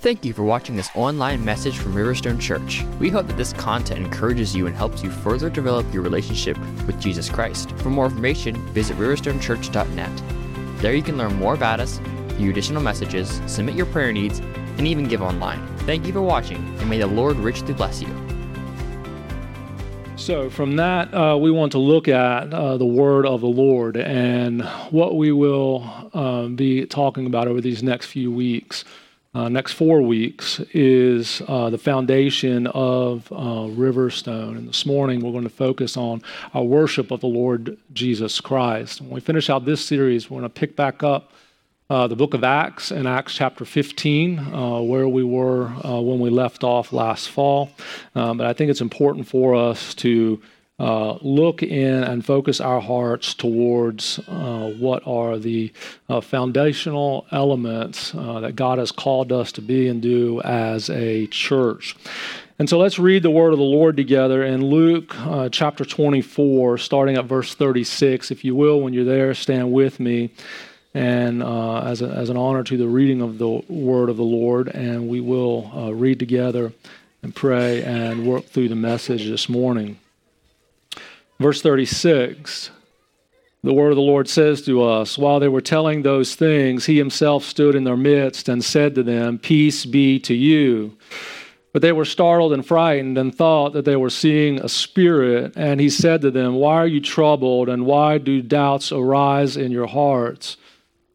Thank you for watching this online message from Riverstone Church. We hope that this content encourages you and helps you further develop your relationship with Jesus Christ. For more information, visit riverstonechurch.net. There you can learn more about us, view additional messages, submit your prayer needs, and even give online. Thank you for watching, and may the Lord richly bless you. So, from that, uh, we want to look at uh, the word of the Lord and what we will um, be talking about over these next few weeks uh, next four weeks is uh, the foundation of uh, Riverstone. And this morning we're going to focus on our worship of the Lord Jesus Christ. When we finish out this series, we're going to pick back up uh, the book of Acts in Acts chapter 15, uh, where we were uh, when we left off last fall. Um, but I think it's important for us to uh, look in and focus our hearts towards uh, what are the uh, foundational elements uh, that God has called us to be and do as a church. And so let's read the word of the Lord together in Luke uh, chapter 24, starting at verse 36. If you will, when you're there, stand with me. And uh, as, a, as an honor to the reading of the word of the Lord, and we will read together and pray and work through the message this morning. Verse 36 the word of the Lord says to us, While they were telling those things, he himself stood in their midst and said to them, Peace be to you. But they were startled and frightened and thought that they were seeing a spirit. And he said to them, Why are you troubled, and why do doubts arise in your hearts?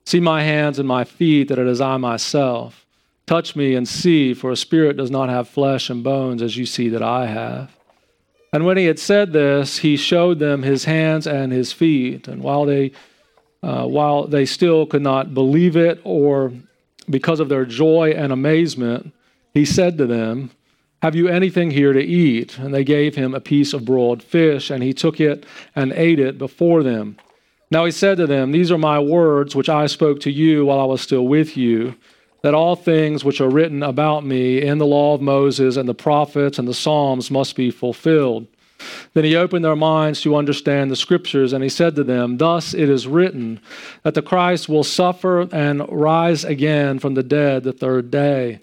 See my hands and my feet, that it is I myself. Touch me and see, for a spirit does not have flesh and bones, as you see that I have. And when he had said this, he showed them his hands and his feet. And while they, uh, while they still could not believe it, or because of their joy and amazement, he said to them, Have you anything here to eat? And they gave him a piece of broiled fish, and he took it and ate it before them. Now he said to them, These are my words which I spoke to you while I was still with you that all things which are written about me in the law of Moses and the prophets and the Psalms must be fulfilled. Then he opened their minds to understand the scriptures, and he said to them, Thus it is written that the Christ will suffer and rise again from the dead the third day,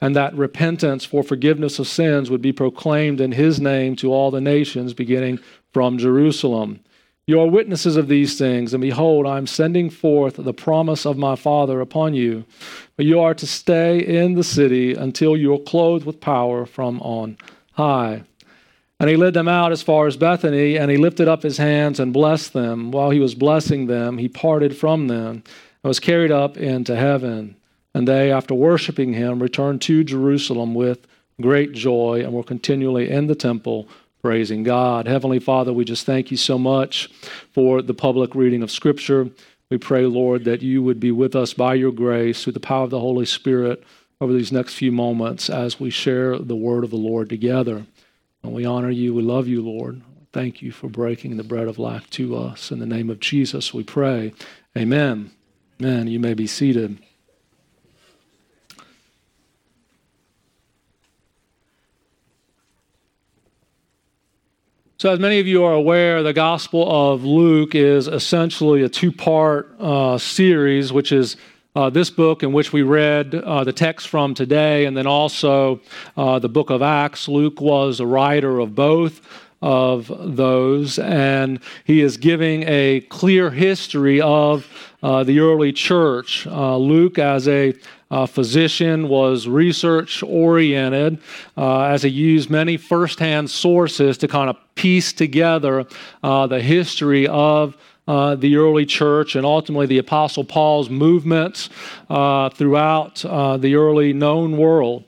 and that repentance for forgiveness of sins would be proclaimed in his name to all the nations, beginning from Jerusalem. You are witnesses of these things, and behold, I am sending forth the promise of my Father upon you. But you are to stay in the city until you are clothed with power from on high. And he led them out as far as Bethany, and he lifted up his hands and blessed them. While he was blessing them, he parted from them and was carried up into heaven. And they, after worshiping him, returned to Jerusalem with great joy and were continually in the temple praising God. Heavenly Father, we just thank you so much for the public reading of Scripture. We pray, Lord, that you would be with us by your grace through the power of the Holy Spirit over these next few moments as we share the word of the Lord together. And we honor you. We love you, Lord. Thank you for breaking the bread of life to us. In the name of Jesus, we pray. Amen. Amen. You may be seated. So, as many of you are aware, the Gospel of Luke is essentially a two part uh, series, which is uh, this book in which we read uh, the text from today, and then also uh, the book of Acts. Luke was a writer of both of those, and he is giving a clear history of the early church. Uh, Luke, as a uh, physician, was research oriented, uh, as he used many firsthand sources to kind of piece together uh, the history of. Uh, the early church and ultimately the Apostle Paul's movements uh, throughout uh, the early known world.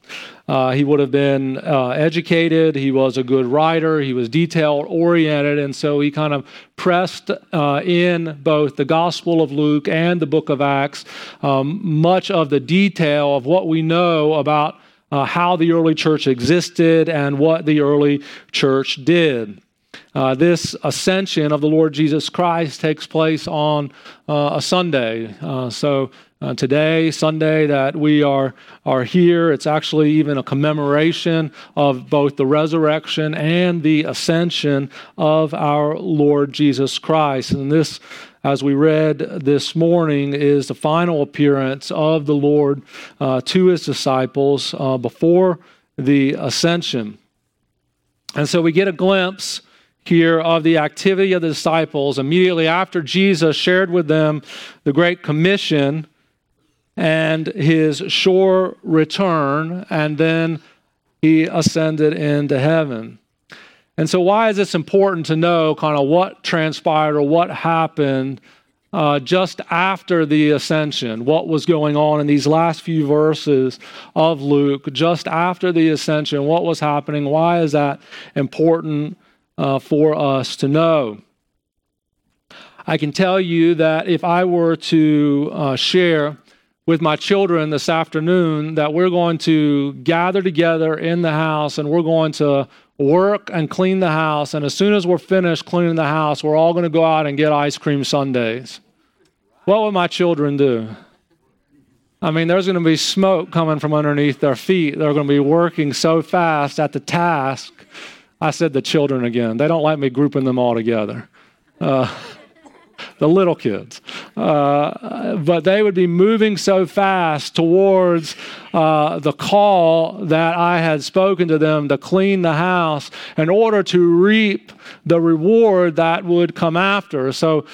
Uh, he would have been uh, educated. He was a good writer. He was detail oriented. And so he kind of pressed uh, in both the Gospel of Luke and the book of Acts um, much of the detail of what we know about uh, how the early church existed and what the early church did. Uh, this ascension of the Lord Jesus Christ takes place on uh, a Sunday. Uh, so uh, today, Sunday, that we are, are here. It's actually even a commemoration of both the resurrection and the ascension of our Lord Jesus Christ. And this as we read this morning, is the final appearance of the Lord uh, to his disciples uh, before the ascension. And so we get a glimpse here of the activity of the disciples immediately after Jesus shared with them the Great Commission and his sure return, and then he ascended into heaven. And so, why is this important to know kind of what transpired or what happened uh, just after the ascension? What was going on in these last few verses of Luke, just after the ascension? What was happening? Why is that important uh, for us to know? I can tell you that if I were to uh, share with my children this afternoon that we're going to gather together in the house and we're going to work and clean the house. And as soon as we're finished cleaning the house, we're all going to go out and get ice cream sundaes. What would my children do? I mean, there's going to be smoke coming from underneath their feet. They're going to be working so fast at the task. I said the children again. They don't like me grouping them all together. Uh, the little kids. Uh, but they would be moving so fast towards uh, the call that I had spoken to them to clean the house in order to reap the reward that would come after. So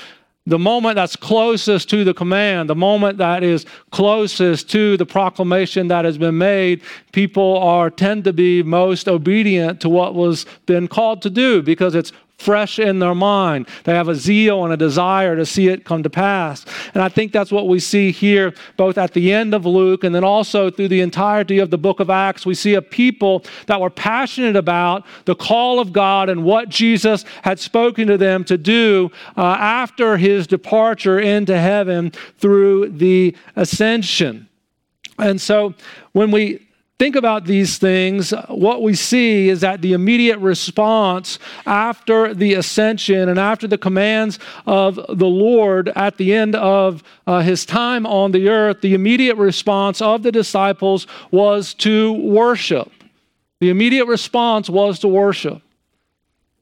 the moment that's closest to the command, the moment that is closest to the proclamation that has been made, people are tend to be most obedient to what was been called to do because it's fresh in their mind. They have a zeal and a desire to see it come to pass. And I think that's what we see here, both at the end of Luke and then also through the entirety of the book of Acts. We see a people that were passionate about the call of God and what Jesus had spoken to them to do uh, after his departure into heaven through the ascension. And so when we think about these things, what we see is that the immediate response after the ascension and after the commands of the Lord at the end of uh, his time on the earth, the immediate response of the disciples was to worship. The immediate response was to worship.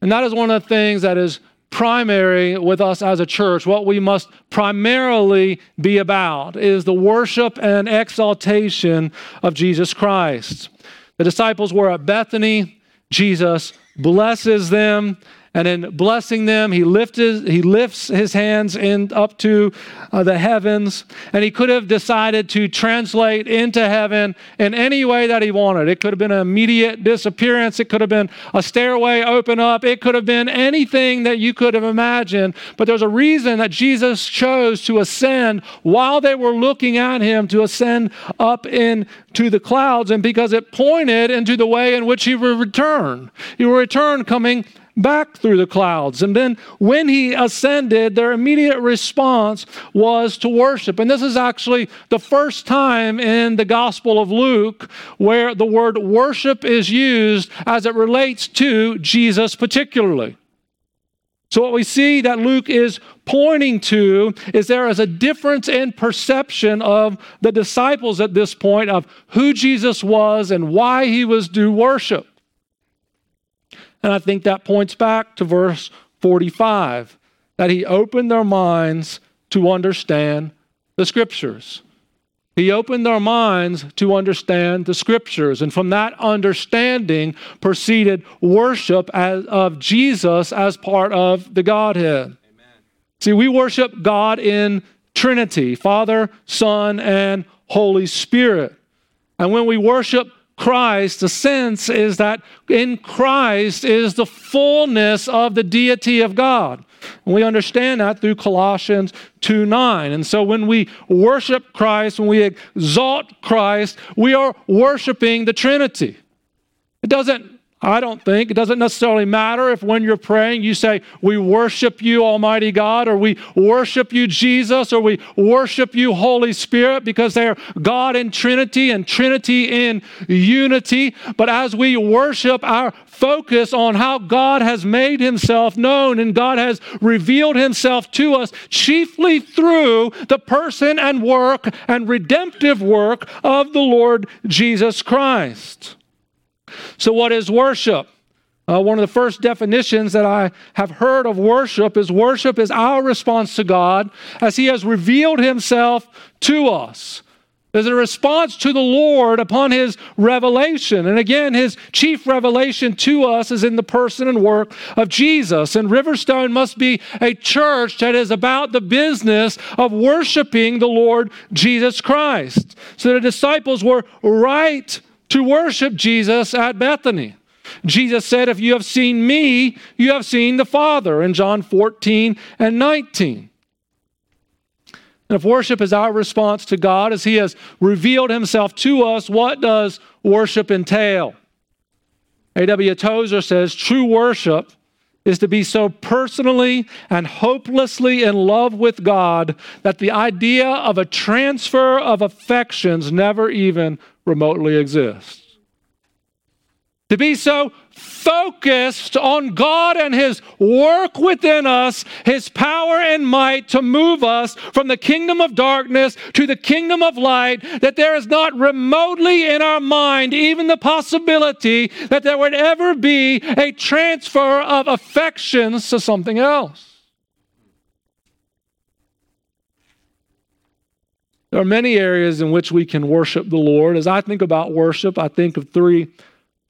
And that is one of the things that is primary with us as a church, what we must primarily be about is the worship and exaltation of Jesus Christ. The disciples were at Bethany. Jesus blesses them and in blessing them, he, lifted, he lifts his hands in, up to uh, the heavens. And he could have decided to translate into heaven in any way that he wanted. It could have been an immediate disappearance. It could have been a stairway open up. It could have been anything that you could have imagined. But there's a reason that Jesus chose to ascend while they were looking at him, to ascend up into the clouds. And because it pointed into the way in which he would return. He would return coming back through the clouds. And then when he ascended, their immediate response was to worship. And this is actually the first time in the Gospel of Luke where the word worship is used as it relates to Jesus particularly. So, what we see that Luke is pointing to is there is a difference in perception of the disciples at this point of who Jesus was and why he was due worship. And I think that points back to verse 45 that he opened their minds to understand the scriptures. He opened their minds to understand the scriptures. And from that understanding proceeded worship as, of Jesus as part of the Godhead. Amen. See, we worship God in Trinity Father, Son, and Holy Spirit. And when we worship Christ, the sense is that in Christ is the fullness of the deity of God. And we understand that through Colossians 2 9. And so when we worship Christ, when we exalt Christ, we are worshiping the Trinity. It doesn't I don't think. It doesn't necessarily matter if when you're praying you say, We worship you, Almighty God, or we worship you, Jesus, or we worship you, Holy Spirit, because they're God in Trinity and Trinity in unity. But as we worship, our focus on how God has made himself known and God has revealed himself to us chiefly through the person and work and redemptive work of the Lord Jesus Christ. So, what is worship? Uh, one of the first definitions that I have heard of worship is worship is our response to God as He has revealed Himself to us. There's a response to the Lord upon his revelation. And again, his chief revelation to us is in the person and work of Jesus. And Riverstone must be a church that is about the business of worshiping the Lord Jesus Christ. So the disciples were right to worship Jesus at Bethany. Jesus said, If you have seen me, you have seen the Father in John 14 and 19. And if worship is our response to God as He has revealed Himself to us, what does worship entail? A.W. Tozer says true worship is to be so personally and hopelessly in love with God that the idea of a transfer of affections never even remotely exists. To be so focused on God and His work within us, His power and might to move us from the kingdom of darkness to the kingdom of light, that there is not remotely in our mind even the possibility that there would ever be a transfer of affections to something else. There are many areas in which we can worship the Lord. As I think about worship, I think of three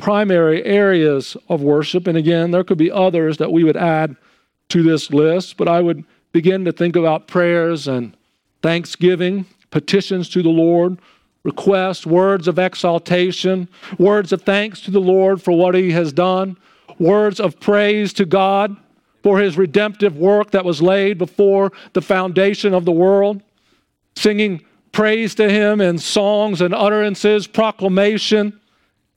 primary areas of worship. And again, there could be others that we would add to this list, but I would begin to think about prayers and thanksgiving, petitions to the Lord, requests, words of exaltation, words of thanks to the Lord for what He has done, words of praise to God for His redemptive work that was laid before the foundation of the world, singing praise to Him in songs and utterances, proclamation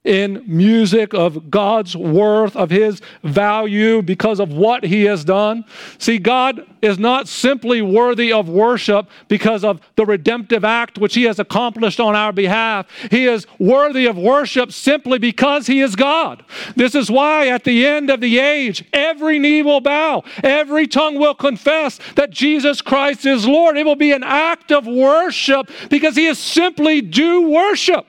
in music of God's worth, of His value because of what He has done. See, God is not simply worthy of worship because of the redemptive act which He has accomplished on our behalf. He is worthy of worship simply because He is God. This is why at the end of the age, every knee will bow, every tongue will confess that Jesus Christ is Lord. It will be an act of worship because He is simply due worship.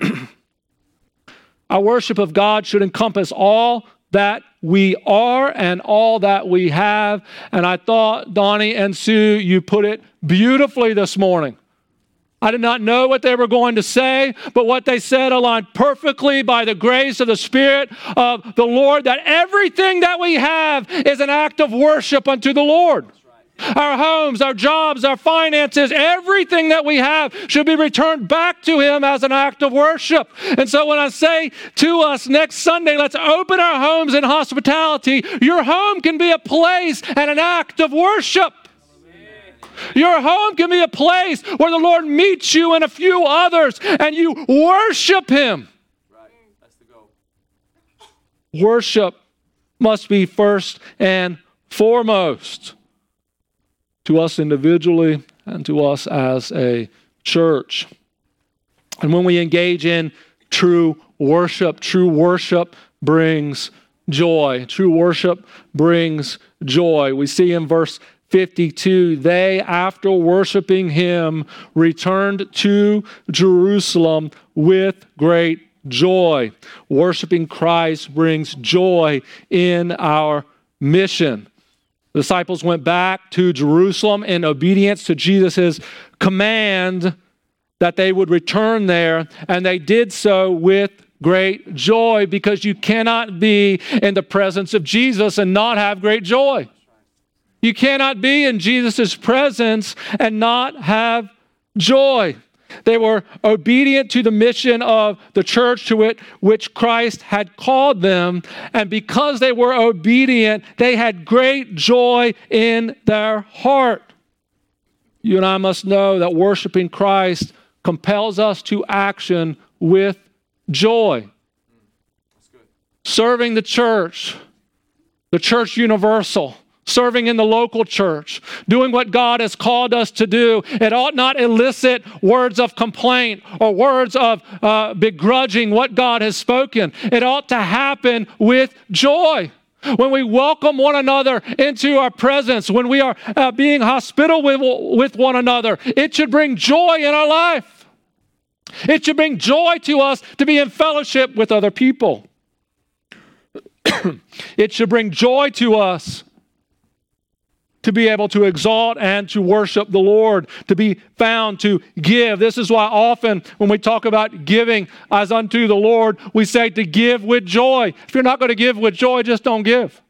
Our worship of God should encompass all that we are and all that we have. And I thought, Donnie and Sue, you put it beautifully this morning. I did not know what they were going to say, but what they said aligned perfectly by the grace of the Spirit of the Lord that everything that we have is an act of worship unto the Lord. Our homes, our jobs, our finances, everything that we have should be returned back to Him as an act of worship. And so when I say to us next Sunday, let's open our homes in hospitality, your home can be a place and an act of worship. Your home can be a place where the Lord meets you and a few others and you worship Him. Worship must be first and foremost to us individually and to us as a church. And when we engage in true worship, true worship brings joy. True worship brings joy. We see in verse 52 they, after worshiping him, returned to Jerusalem with great joy. Worshiping Christ brings joy in our mission. The disciples went back to Jerusalem in obedience to Jesus' command that they would return there, and they did so with great joy because you cannot be in the presence of Jesus and not have great joy. You cannot be in Jesus' presence and not have joy. They were obedient to the mission of the church to it, which Christ had called them. And because they were obedient, they had great joy in their heart. You and I must know that worshiping Christ compels us to action with joy. Serving the church, the church universal serving in the local church, doing what God has called us to do. It ought not elicit words of complaint or words of uh, begrudging what God has spoken. It ought to happen with joy. When we welcome one another into our presence, when we are uh, being hospitable with, with one another, it should bring joy in our life. It should bring joy to us to be in fellowship with other people. it should bring joy to us to be able to exalt and to worship the Lord, to be found to give. This is why often when we talk about giving as unto the Lord, we say to give with joy. If you're not going to give with joy, just don't give.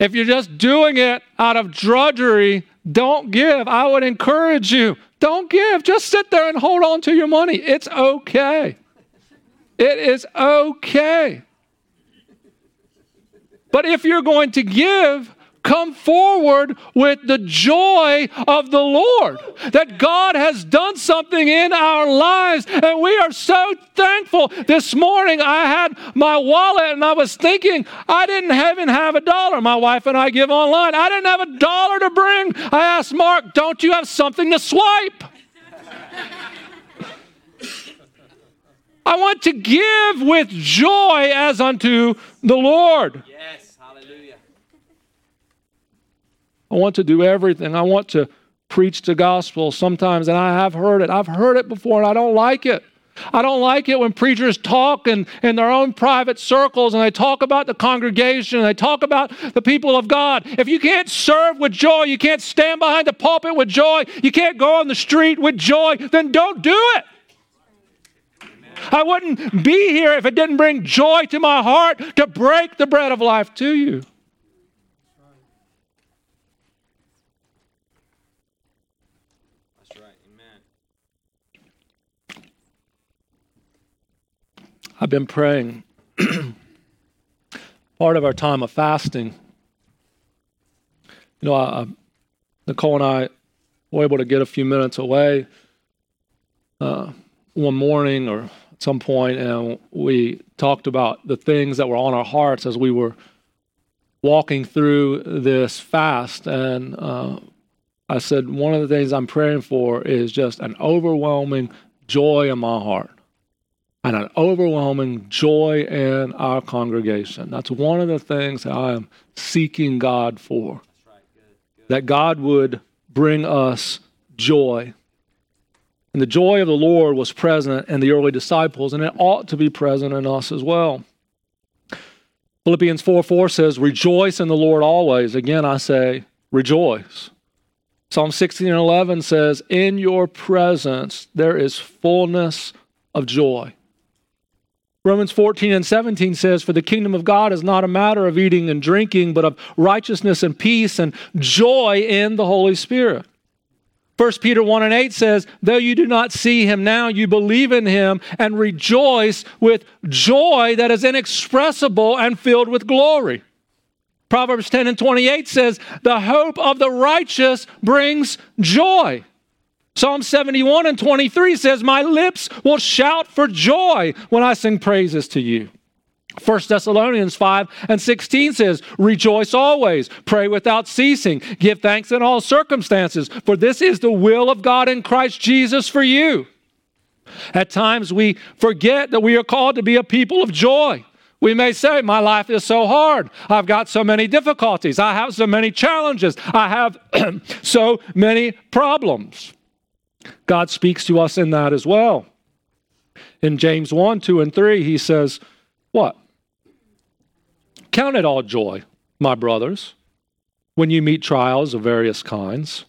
If you're just doing it out of drudgery, don't give. I would encourage you, don't give. Just sit there and hold on to your money. It's okay. It is okay. But if you're going to give, come forward with the joy of the Lord that God has done something in our lives. And we are so thankful. This morning I had my wallet and I was thinking I didn't even have a dollar. My wife and I give online. I didn't have a dollar to bring. I asked Mark, don't you have something to swipe? I want to give with joy as unto the Lord. I want to do everything. I want to preach the gospel sometimes, and I have heard it. I've heard it before, and I don't like it. I don't like it when preachers talk in, in their own private circles and they talk about the congregation and they talk about the people of God. If you can't serve with joy, you can't stand behind the pulpit with joy, you can't go on the street with joy, then don't do it. I wouldn't be here if it didn't bring joy to my heart to break the bread of life to you. I've been praying. Part of our time of fasting. You know, I, Nicole and I were able to get a few minutes away uh, one morning or at some point, and we talked about the things that were on our hearts as we were walking through this fast. And uh, I said, one of the things I'm praying for is just an overwhelming joy in my heart and an overwhelming joy in our congregation. That's one of the things that I am seeking God for. That God would bring us joy. And the joy of the Lord was present in the early disciples, and it ought to be present in us as well. Philippians 4 4 says, Rejoice in the Lord always. Again, I say, rejoice. Psalm 16 and 11 says, In your presence there is fullness of joy. Romans 14 and 17 says, For the kingdom of God is not a matter of eating and drinking, but of righteousness and peace and joy in the Holy Spirit. 1 Peter 1 and 8 says, Though you do not see him now, you believe in him and rejoice with joy that is inexpressible and filled with glory. Proverbs 10 and 28 says, The hope of the righteous brings joy. Psalm 71 and 23 says, My lips will shout for joy when I sing praises to you. 1 Thessalonians 5 and 16 says, Rejoice always, pray without ceasing, give thanks in all circumstances, for this is the will of God in Christ Jesus for you. At times we forget that we are called to be a people of joy. We may say, My life is so hard. I've got so many difficulties. I have so many challenges. I have so many problems. God speaks to us in that as well. In James 1, 2, and 3, he says, What? Count it all joy, my brothers, when you meet trials of various kinds.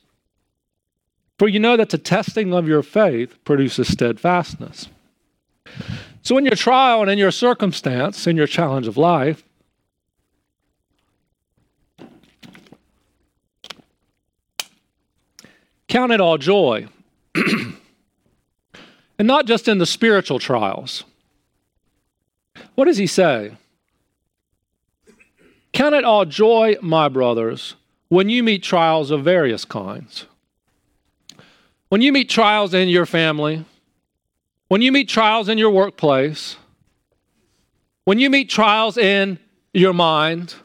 For you know that the testing of your faith produces steadfastness. So, in your trial and in your circumstance, in your challenge of life, count it all joy and not just in the spiritual trials. What does he say? Count it all joy, my brothers, when you meet trials of various kinds. When you meet trials in your family, when you meet trials in your workplace, when you meet trials in your mind,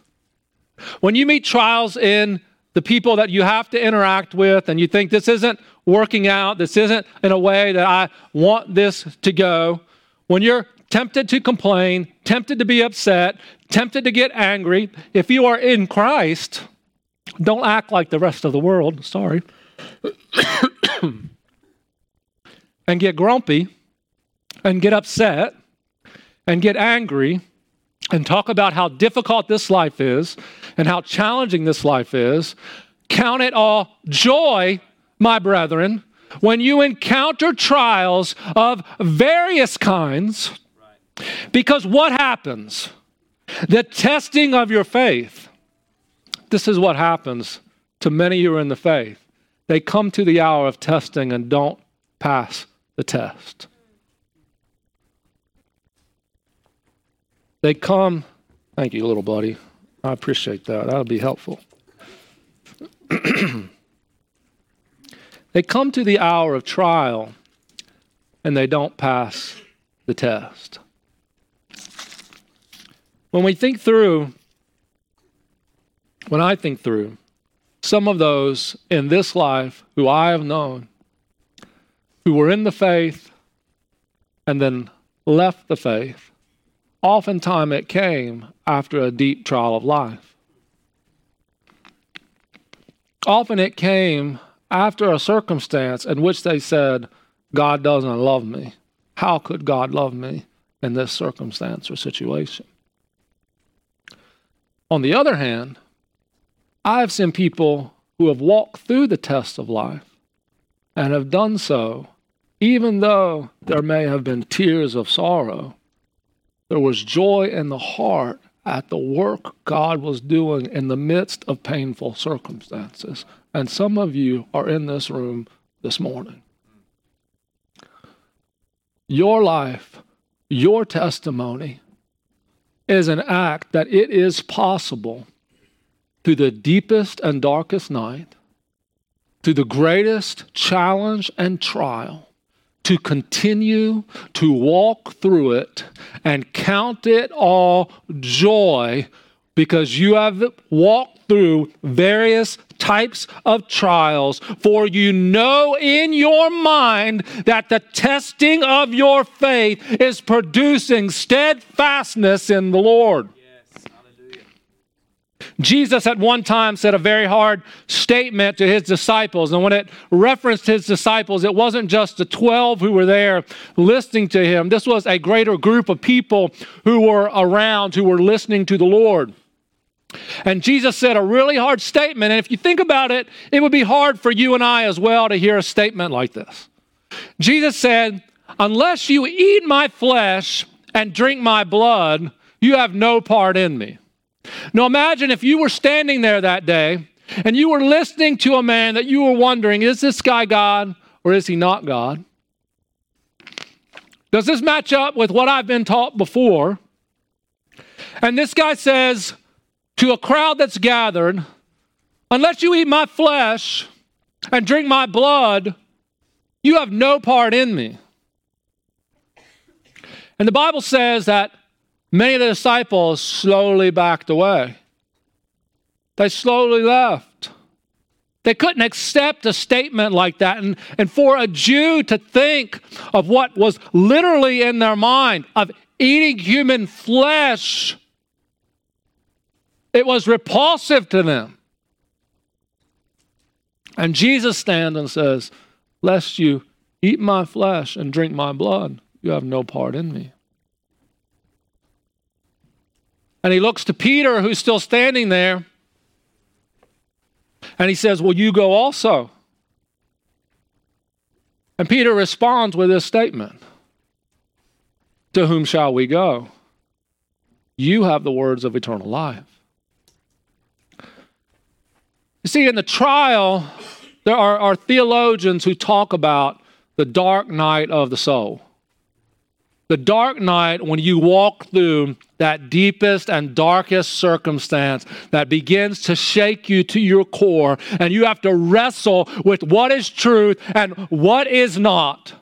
when you meet trials in the people that you have to interact with and you think this isn't working out, this isn't in a way that I want this to go, when you're tempted to complain, tempted to be upset, tempted to get angry, if you are in Christ, don't act like the rest of the world. Sorry. and get grumpy and get upset and get angry and talk about how difficult this life is and how challenging this life is, count it all joy, my brethren, when you encounter trials of various kinds. Because what happens? The testing of your faith. This is what happens to many who are in the faith. They come to the hour of testing and don't pass the test. They come, thank you, little buddy. I appreciate that. That'll be helpful. they come to the hour of trial and they don't pass the test. When we think through, when I think through some of those in this life who I have known, who were in the faith and then left the faith, Oftentimes it came after a deep trial of life. Often it came after a circumstance in which they said, God doesn't love me. How could God love me in this circumstance or situation? On the other hand, I've seen people who have walked through the test of life and have done so even though there may have been tears of sorrow there was joy in the heart at the work God was doing in the midst of painful circumstances. And some of you are in this room this morning. Your life, your testimony is an act that it is possible through the deepest and darkest night, through the greatest challenge and trial, to continue to walk through it and count it all joy because you have walked through various types of trials, for you know in your mind that the testing of your faith is producing steadfastness in the Lord. Jesus at one time said a very hard statement to his disciples. And when it referenced his disciples, it wasn't just the 12 who were there listening to him. This was a greater group of people who were around, who were listening to the Lord. And Jesus said a really hard statement. And if you think about it, it would be hard for you and I as well to hear a statement like this. Jesus said, Unless you eat my flesh and drink my blood, you have no part in me. Now imagine if you were standing there that day and you were listening to a man that you were wondering, is this guy God or is he not God? Does this match up with what I've been taught before? And this guy says to a crowd that's gathered, unless you eat my flesh and drink my blood, you have no part in me. And the Bible says that Many of the disciples slowly backed away. They slowly left. They couldn't accept a statement like that. And, and for a Jew to think of what was literally in their mind of eating human flesh, it was repulsive to them. And Jesus stands and says, Lest you eat my flesh and drink my blood, you have no part in me. And he looks to Peter, who's still standing there, and he says, Will you go also? And Peter responds with this statement To whom shall we go? You have the words of eternal life. You see, in the trial, there are, are theologians who talk about the dark night of the soul the dark night when you walk through that deepest and darkest circumstance that begins to shake you to your core, and you have to wrestle with what is truth and what is not.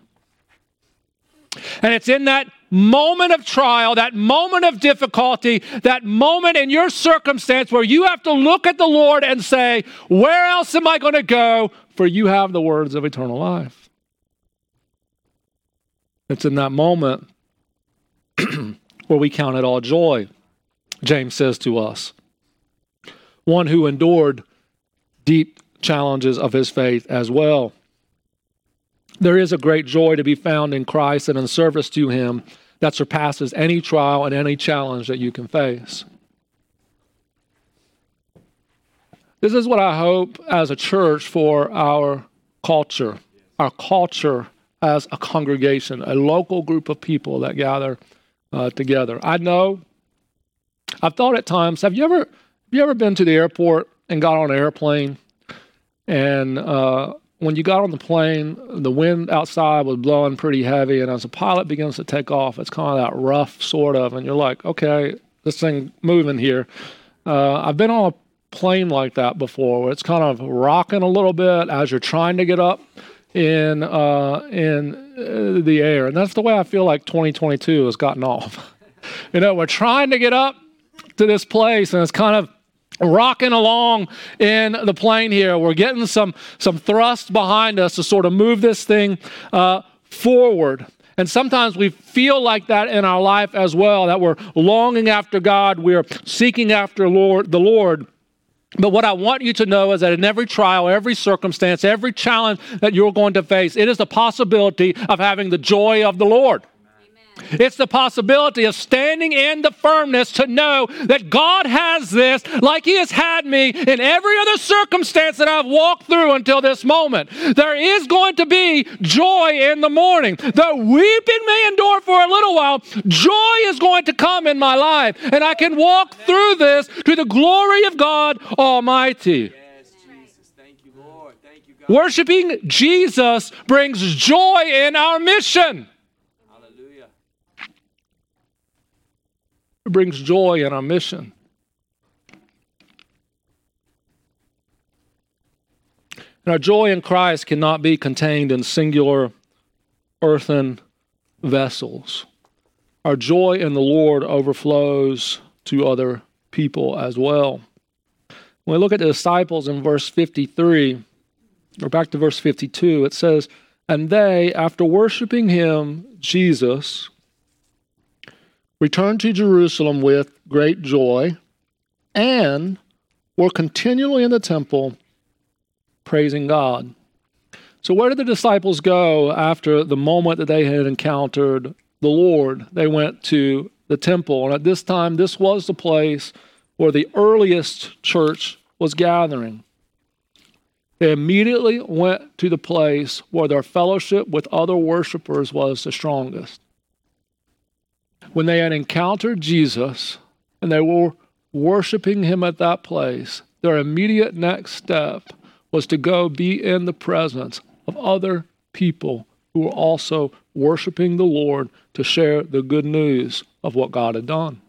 And it's in that moment of trial, that moment of difficulty, that moment in your circumstance where you have to look at the Lord and say, Where else am I going to go? For you have the words of eternal life. It's in that moment where we count it all joy, James says to us. One who endured deep challenges of his faith as well. There is a great joy to be found in Christ and in service to Him that surpasses any trial and any challenge that you can face. This is what I hope as a church for our culture, our culture as a congregation, a local group of people that gather uh, together. I know, I've thought at times, have you ever, have you ever been to the airport and got on an airplane and uh, when you got on the plane, the wind outside was blowing pretty heavy, and as the pilot begins to take off, it's kind of that rough sort of, and you're like, okay, this thing moving here. Uh, I've been on a plane like that before, where it's kind of rocking a little bit as you're trying to get up in uh, in uh, the air, and that's the way I feel like 2022 has gotten off. you know, we're trying to get up to this place, and it's kind of rocking along in the plane here. We're getting some some thrust behind us to sort of move this thing uh, forward. And sometimes we feel like that in our life as well, that we're longing after God, we're seeking after Lord, the Lord. But what I want you to know is that in every trial, every circumstance, every challenge that you're going to face, it is the possibility of having the joy of the Lord. It's the possibility of standing in the firmness to know that God has this like He has had me in every other circumstance that I've walked through until this moment. There is going to be joy in the morning. The weeping may endure for a little while, joy is going to come in my life, and I can walk through this to the glory of God Almighty. Worshiping Jesus brings joy in our mission. It brings joy in our mission. And our joy in Christ cannot be contained in singular earthen vessels. Our joy in the Lord overflows to other people as well. When we look at the disciples in verse 53, or back to verse 52, it says, And they, after worshiping him, Jesus, returned to Jerusalem with great joy and were continually in the temple praising God. So, where did the disciples go after the moment that they had encountered the Lord? They went to the temple. And at this time, this was the place where the earliest church was gathering. They immediately went to the place where their fellowship with other worshipers was the strongest when they had encountered Jesus and they were worshiping him at that place, their immediate next step was to go be in the presence of other people who were also worshiping the Lord to share the good news of what God had done.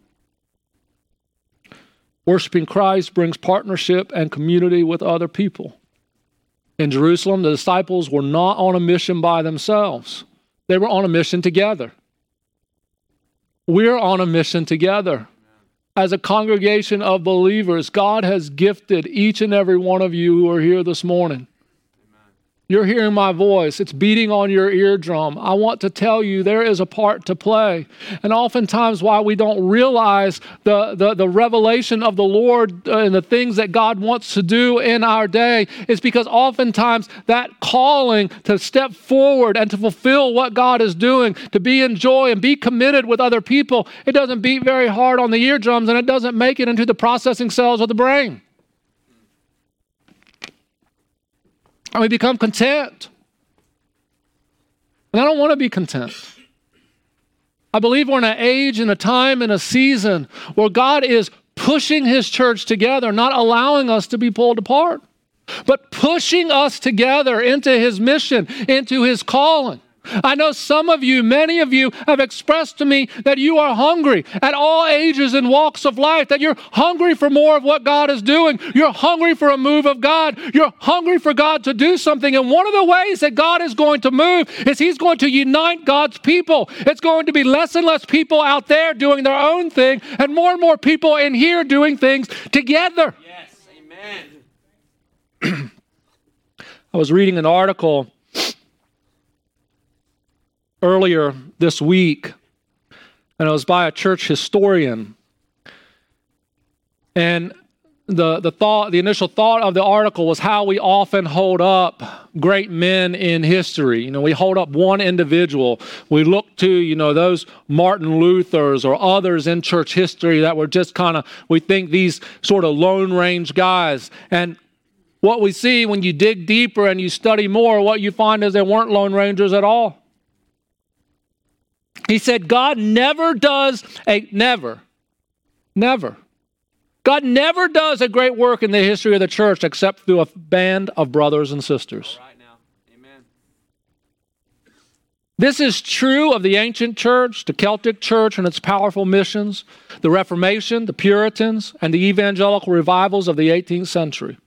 Worshiping Christ brings partnership and community with other people. In Jerusalem, the disciples were not on a mission by themselves, they were on a mission together. We're on a mission together. As a congregation of believers, God has gifted each and every one of you who are here this morning you're hearing my voice. It's beating on your eardrum. I want to tell you there is a part to play. And oftentimes, why we don't realize the, the, the revelation of the Lord uh, and the things that God wants to do in our day is because oftentimes that calling to step forward and to fulfill what God is doing, to be in joy and be committed with other people, it doesn't beat very hard on the eardrums and it doesn't make it into the processing cells of the brain. And we become content. And I don't want to be content. I believe we're in an age and a time and a season where God is pushing His church together, not allowing us to be pulled apart, but pushing us together into His mission, into His calling. I know some of you, many of you, have expressed to me that you are hungry at all ages and walks of life, that you're hungry for more of what God is doing. You're hungry for a move of God. You're hungry for God to do something. And one of the ways that God is going to move is He's going to unite God's people. It's going to be less and less people out there doing their own thing, and more and more people in here doing things together. Yes, amen. I was reading an article earlier this week, and it was by a church historian. And the, the thought, the initial thought of the article was how we often hold up great men in history. You know, we hold up one individual. We look to, you know, those Martin Luthers or others in church history that were just kind of, we think these sort of lone range guys. And what we see when you dig deeper and you study more, what you find is they weren't lone rangers at all. He said, God never does a, never, never God never does a great work in the history of the church except through a band of brothers and sisters. This is true of the ancient church, the Celtic church and its powerful missions, the Reformation, the Puritans, and the evangelical revivals of the 18th century.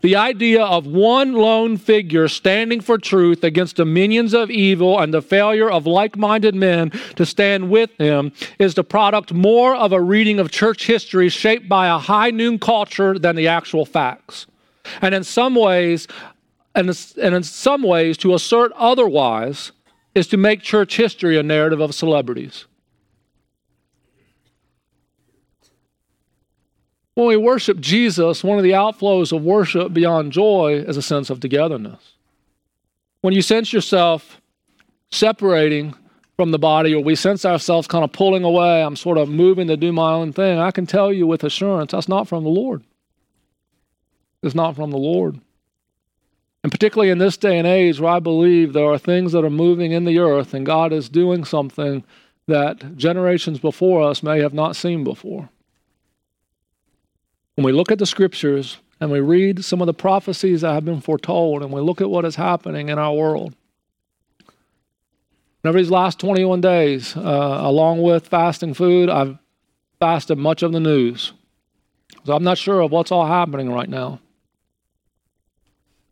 The idea of one lone figure standing for truth against dominions of evil and the failure of like minded men to stand with him is the product more of a reading of church history shaped by a high noon culture than the actual facts. And in some ways, and in some ways, to assert otherwise is to make church history a narrative of celebrities. When we worship Jesus, one of the outflows of worship beyond joy is a sense of togetherness. When you sense yourself separating from the body, or we sense ourselves kind of pulling away, I'm sort of moving to do my own thing, I can tell you with assurance that's not from the Lord. It's not from the Lord. And particularly in this day and age where I believe there are things that are moving in the earth and God is doing something that generations before us may have not seen before when we look at the scriptures and we read some of the prophecies that have been foretold and we look at what is happening in our world, over these last 21 days, uh, along with fasting food, I've fasted much of the news. So I'm not sure of what's all happening right now.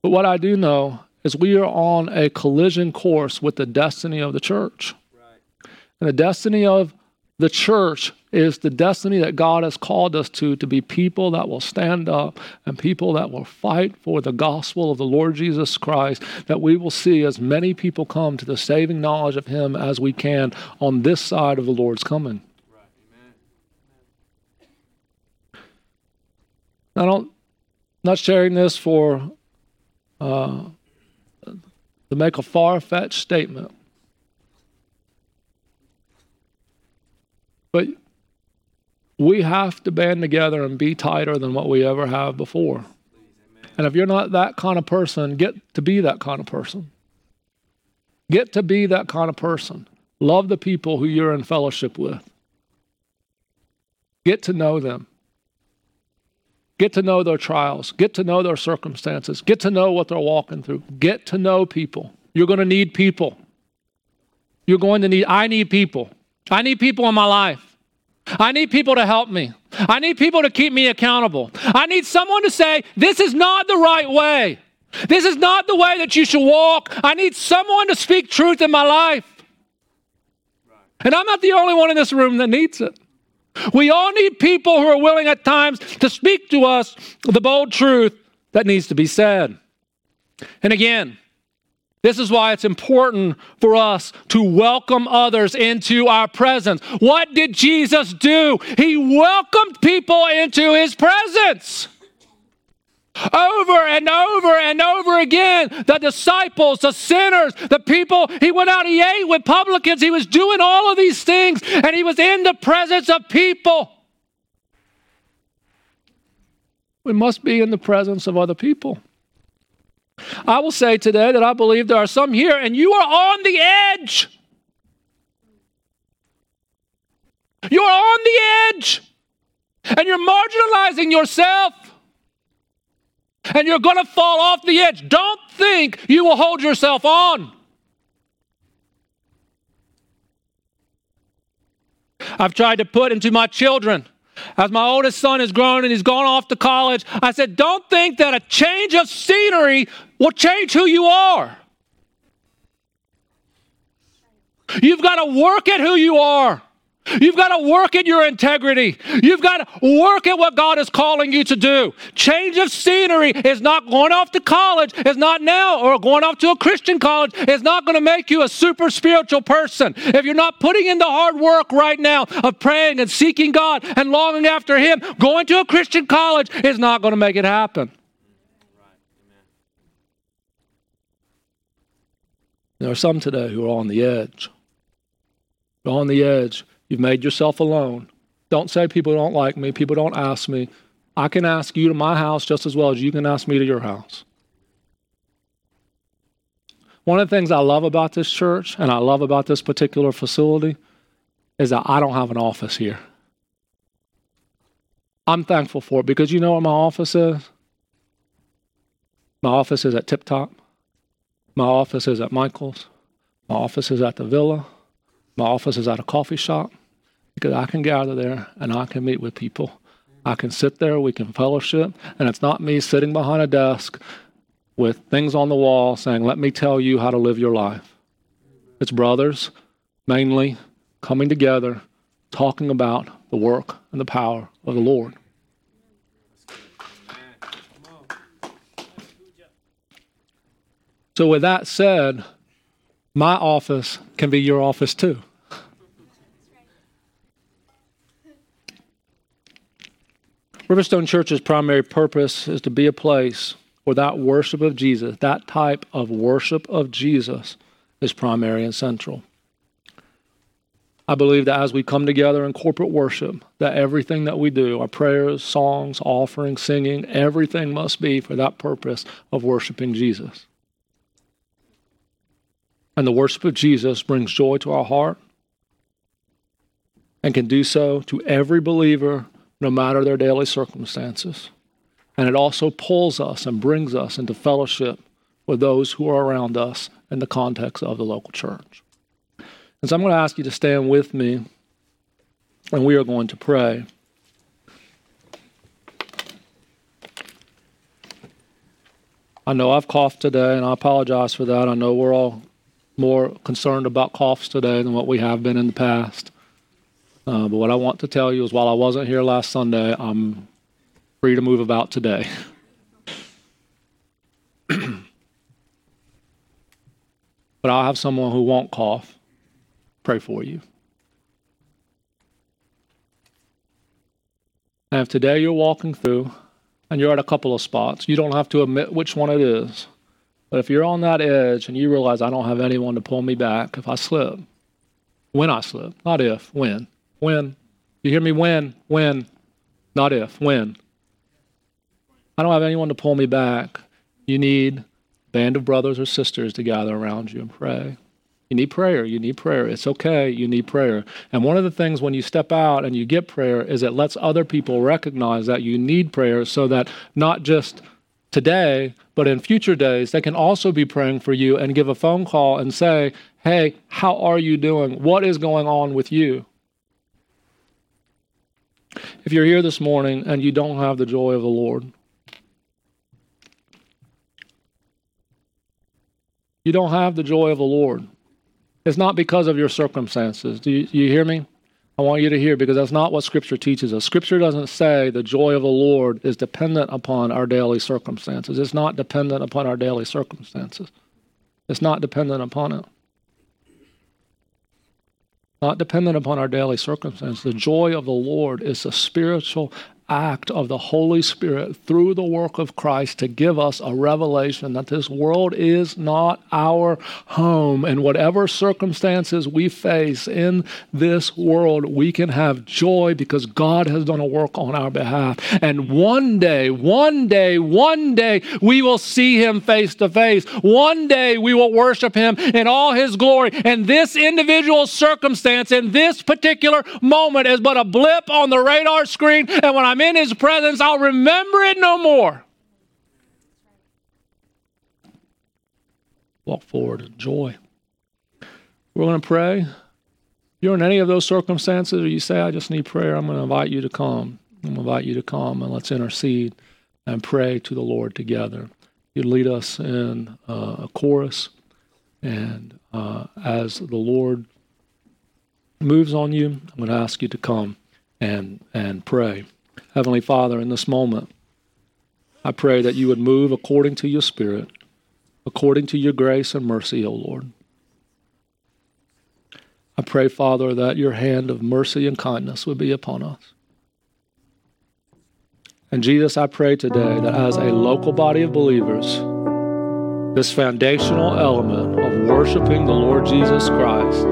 But what I do know is we are on a collision course with the destiny of the church. Right. And the destiny of the church is the destiny that God has called us to, to be people that will stand up and people that will fight for the gospel of the Lord Jesus Christ, that we will see as many people come to the saving knowledge of Him as we can on this side of the Lord's coming. I don't, not sharing this for uh, to make a far fetched statement. But we have to band together and be tighter than what we ever have before. And if you're not that kind of person, get to be that kind of person. Get to be that kind of person. Love the people who you're in fellowship with. Get to know them. Get to know their trials. Get to know their circumstances. Get to know what they're walking through. Get to know people. You're going to need people. You're going to need, I need people. I need people in my life. I need people to help me. I need people to keep me accountable. I need someone to say, This is not the right way. This is not the way that you should walk. I need someone to speak truth in my life. And I'm not the only one in this room that needs it. We all need people who are willing at times to speak to us the bold truth that needs to be said. And again, this is why it's important for us to welcome others into our presence. What did Jesus do? He welcomed people into his presence. Over and over and over again, the disciples, the sinners, the people, he went out, he ate with publicans, he was doing all of these things, and he was in the presence of people. We must be in the presence of other people. I will say today that I believe there are some here, and you are on the edge. You're on the edge, and you're marginalizing yourself, and you're going to fall off the edge. Don't think you will hold yourself on. I've tried to put into my children as my oldest son has grown and he's gone off to college, I said, Don't think that a change of scenery will change who you are. You've got to work at who you are. You've got to work at your integrity. You've got to work at what God is calling you to do. Change of scenery is not going off to college, is not now, or going off to a Christian college is not going to make you a super spiritual person. If you're not putting in the hard work right now of praying and seeking God and longing after Him, going to a Christian college is not going to make it happen. There are some today who are on the edge. You're on the edge. You've made yourself alone. Don't say people don't like me, people don't ask me. I can ask you to my house just as well as you can ask me to your house. One of the things I love about this church and I love about this particular facility is that I don't have an office here. I'm thankful for it because you know what my office is? My office is at Tip Top. My office is at Michael's. My office is at the Villa. My office is at a coffee shop because I can gather there and I can meet with people. I can sit there, we can fellowship, and it's not me sitting behind a desk with things on the wall saying, Let me tell you how to live your life. It's brothers, mainly, coming together, talking about the work and the power of the Lord. So, with that said, my office can be your office too. Riverstone Church's primary purpose is to be a place where that worship of Jesus, that type of worship of Jesus, is primary and central. I believe that as we come together in corporate worship, that everything that we do, our prayers, songs, offerings, singing, everything must be for that purpose of worshiping Jesus. And the worship of Jesus brings joy to our heart and can do so to every believer, no matter their daily circumstances. And it also pulls us and brings us into fellowship with those who are around us in the context of the local church. And so I'm going to ask you to stand with me, and we are going to pray. I know I've coughed today, and I apologize for that. I know we're all more concerned about coughs today than what we have been in the past. Uh, but what I want to tell you is while I wasn't here last Sunday, I'm free to move about today. but I'll have someone who won't cough pray for you. And if today you're walking through and you're at a couple of spots, you don't have to admit which one it is. But if you're on that edge and you realize I don't have anyone to pull me back if I slip, when I slip, not if, when, when. You hear me? When, when, not if, when. I don't have anyone to pull me back. You need a band of brothers or sisters to gather around you and pray. You need prayer. You need prayer. It's okay. You need prayer. And one of the things when you step out and you get prayer is it lets other people recognize that you need prayer so that not just today, but in future days, they can also be praying for you and give a phone call and say, Hey, how are you doing? What is going on with you? If you're here this morning and you don't have the joy of the Lord, you don't have the joy of the Lord. It's not because of your circumstances. Do you, you hear me? I want you to hear because that's not what Scripture teaches us. Scripture doesn't say the joy of the Lord is dependent upon our daily circumstances. It's not dependent upon our daily circumstances. It's not dependent upon it. Not dependent upon our daily circumstances. The joy of the Lord is a spiritual act of the Holy Spirit through the work of Christ to give us a revelation that this world is not our home. And whatever circumstances we face in this world, we can have joy because God has done a work on our behalf. And one day, one day, one day, we will see Him face to face. One day, we will worship Him in all His glory. And this individual circumstance in this particular moment is but a blip on the radar screen. And when I'm I'm in his presence, I'll remember it no more. Walk forward in joy. We're going to pray. If you're in any of those circumstances or you say, I just need prayer, I'm going to invite you to come. I'm going to invite you to come and let's intercede and pray to the Lord together. You lead us in uh, a chorus, and uh, as the Lord moves on you, I'm going to ask you to come and, and pray. Heavenly Father, in this moment, I pray that you would move according to your Spirit, according to your grace and mercy, O Lord. I pray, Father, that your hand of mercy and kindness would be upon us. And Jesus, I pray today that as a local body of believers, this foundational element of worshiping the Lord Jesus Christ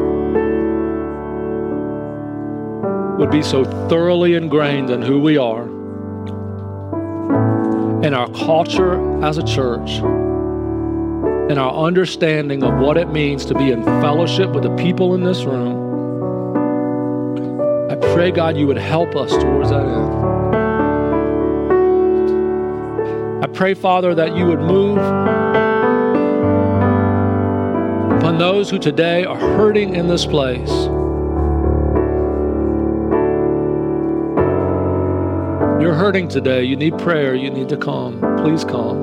would be so thoroughly ingrained in who we are, in our culture as a church, in our understanding of what it means to be in fellowship with the people in this room. I pray, God, you would help us towards that end. I pray, Father, that you would move upon those who today are hurting in this place. You're hurting today. You need prayer. You need to calm, Please calm.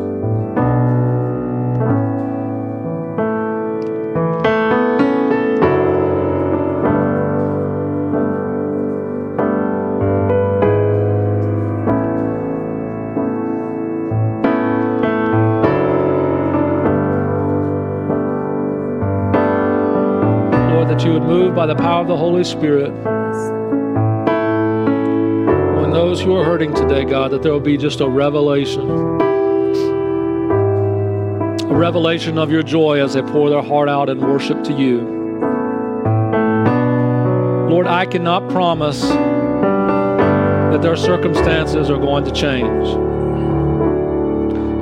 Lord, that you would move by the power of the Holy Spirit those who are hurting today, God, that there will be just a revelation. A revelation of your joy as they pour their heart out in worship to you. Lord, I cannot promise that their circumstances are going to change.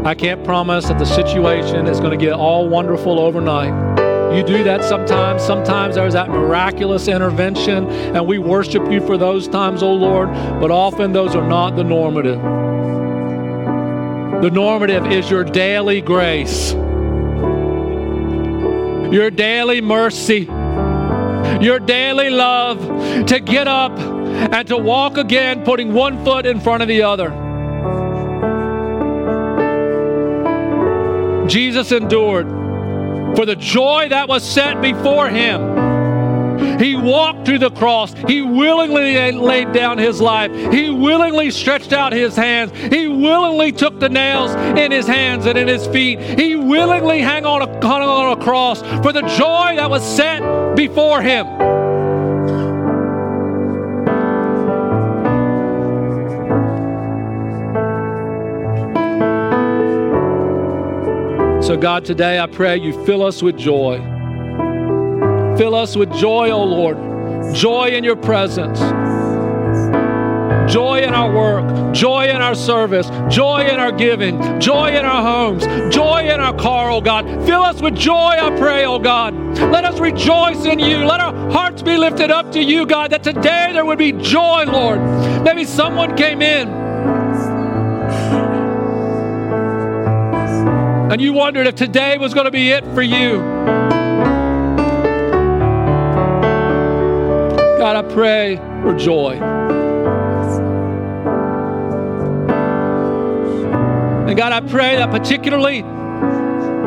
I can't promise that the situation is going to get all wonderful overnight. You do that sometimes. Sometimes there's that miraculous intervention, and we worship you for those times, oh Lord, but often those are not the normative. The normative is your daily grace, your daily mercy, your daily love to get up and to walk again, putting one foot in front of the other. Jesus endured for the joy that was set before him. He walked to the cross. He willingly laid down his life. He willingly stretched out his hands. He willingly took the nails in his hands and in his feet. He willingly hung on a, hung on a cross for the joy that was set before him. God, today I pray you fill us with joy. Fill us with joy, O oh Lord. Joy in your presence. Joy in our work, joy in our service, joy in our giving, joy in our homes, joy in our car, oh God. Fill us with joy, I pray, oh God. Let us rejoice in you. Let our hearts be lifted up to you, God, that today there would be joy, Lord. Maybe someone came in and you wondered if today was going to be it for you. God, I pray for joy. And God, I pray that particularly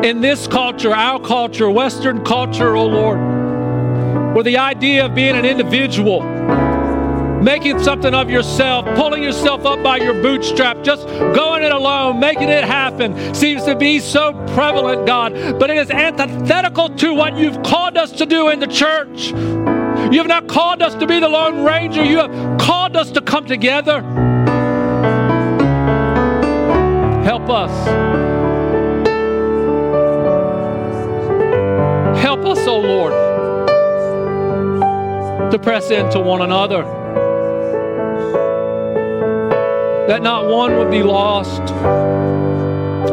in this culture, our culture, Western culture, oh Lord, where the idea of being an individual, making something of yourself, pulling yourself up by your bootstrap, just going it alone, making it happen, seems to be so prevalent, God. But it is antithetical to what you've called us to do in the church. You have not called us to be the Lone Ranger, you have called us to come together. Help us. Help us, O oh Lord, to press into one another that not one would be lost,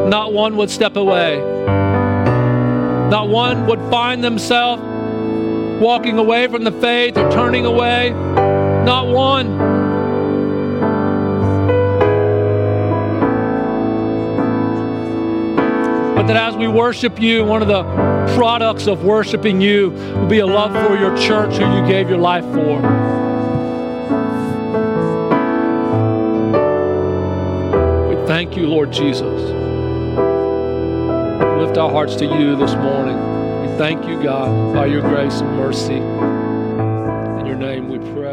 not one would step away, not one would find themselves walking away from the faith or turning away, not one. But that as we worship you, one of the products of worshiping you will be a love for your church who you gave your life for. Thank you, Lord Jesus. We lift our hearts to you this morning. We thank you, God, by your grace and mercy. In your your name we pray.